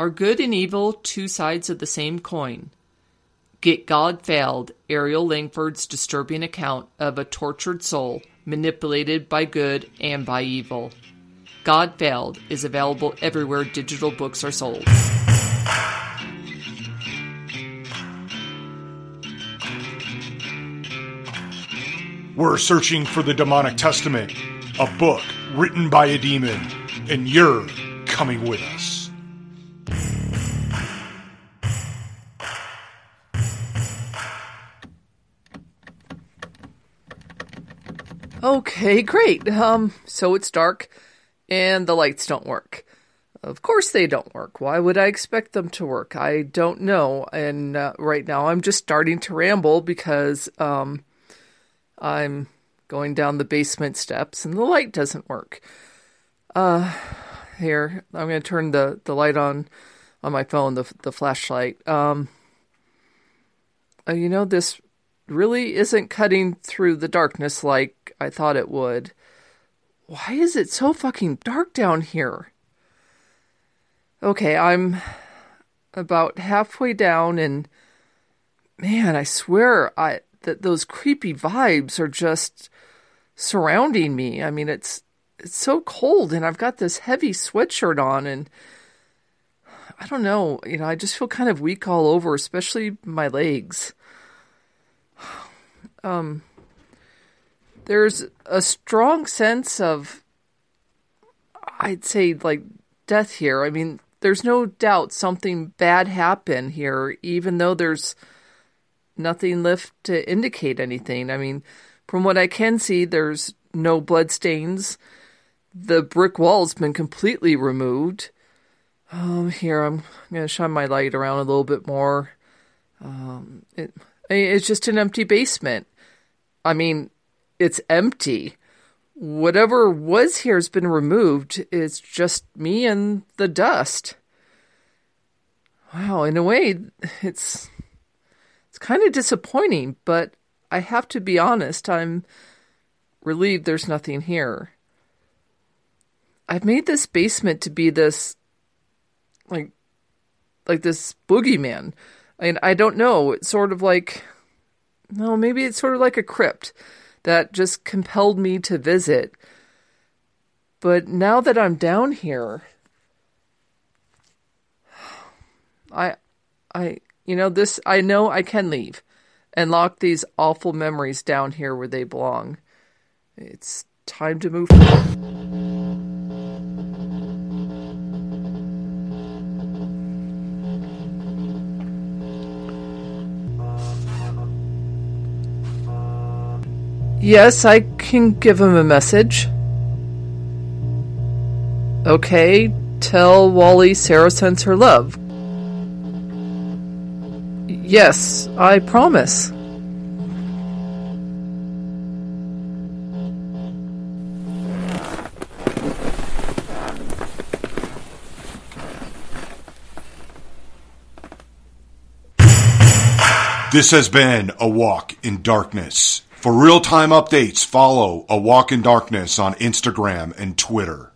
Are good and evil two sides of the same coin? Get God Failed, Ariel Langford's disturbing account of a tortured soul manipulated by good and by evil. God Failed is available everywhere digital books are sold. We're searching for the Demonic Testament, a book written by a demon, and you're coming with us. Okay, great. Um, so it's dark and the lights don't work. Of course they don't work. Why would I expect them to work? I don't know. And uh, right now I'm just starting to ramble because um, I'm going down the basement steps and the light doesn't work. Uh, here, I'm going to turn the, the light on on my phone, the, the flashlight. Um, uh, you know, this really isn't cutting through the darkness like I thought it would. Why is it so fucking dark down here? Okay, I'm about halfway down and man, I swear I that those creepy vibes are just surrounding me. I mean, it's it's so cold and I've got this heavy sweatshirt on and I don't know, you know, I just feel kind of weak all over, especially my legs. Um there's a strong sense of I'd say like death here. I mean, there's no doubt something bad happened here even though there's nothing left to indicate anything. I mean, from what I can see, there's no blood stains. The brick wall's been completely removed. Um, here I'm gonna shine my light around a little bit more. Um, it, it's just an empty basement. I mean, it's empty. Whatever was here has been removed. It's just me and the dust. Wow, in a way, it's it's kind of disappointing, but I have to be honest, I'm relieved there's nothing here. I've made this basement to be this like like this boogeyman. I mean, I don't know. It's sort of like no, maybe it's sort of like a crypt that just compelled me to visit. But now that I'm down here, I I you know, this, I know I can leave and lock these awful memories down here where they belong. It's time to move Yes, I can give him a message. Okay, tell Wally Sarah sends her love. Yes, I promise. This has been A Walk in Darkness. For real time updates, follow A Walk in Darkness on Instagram and Twitter.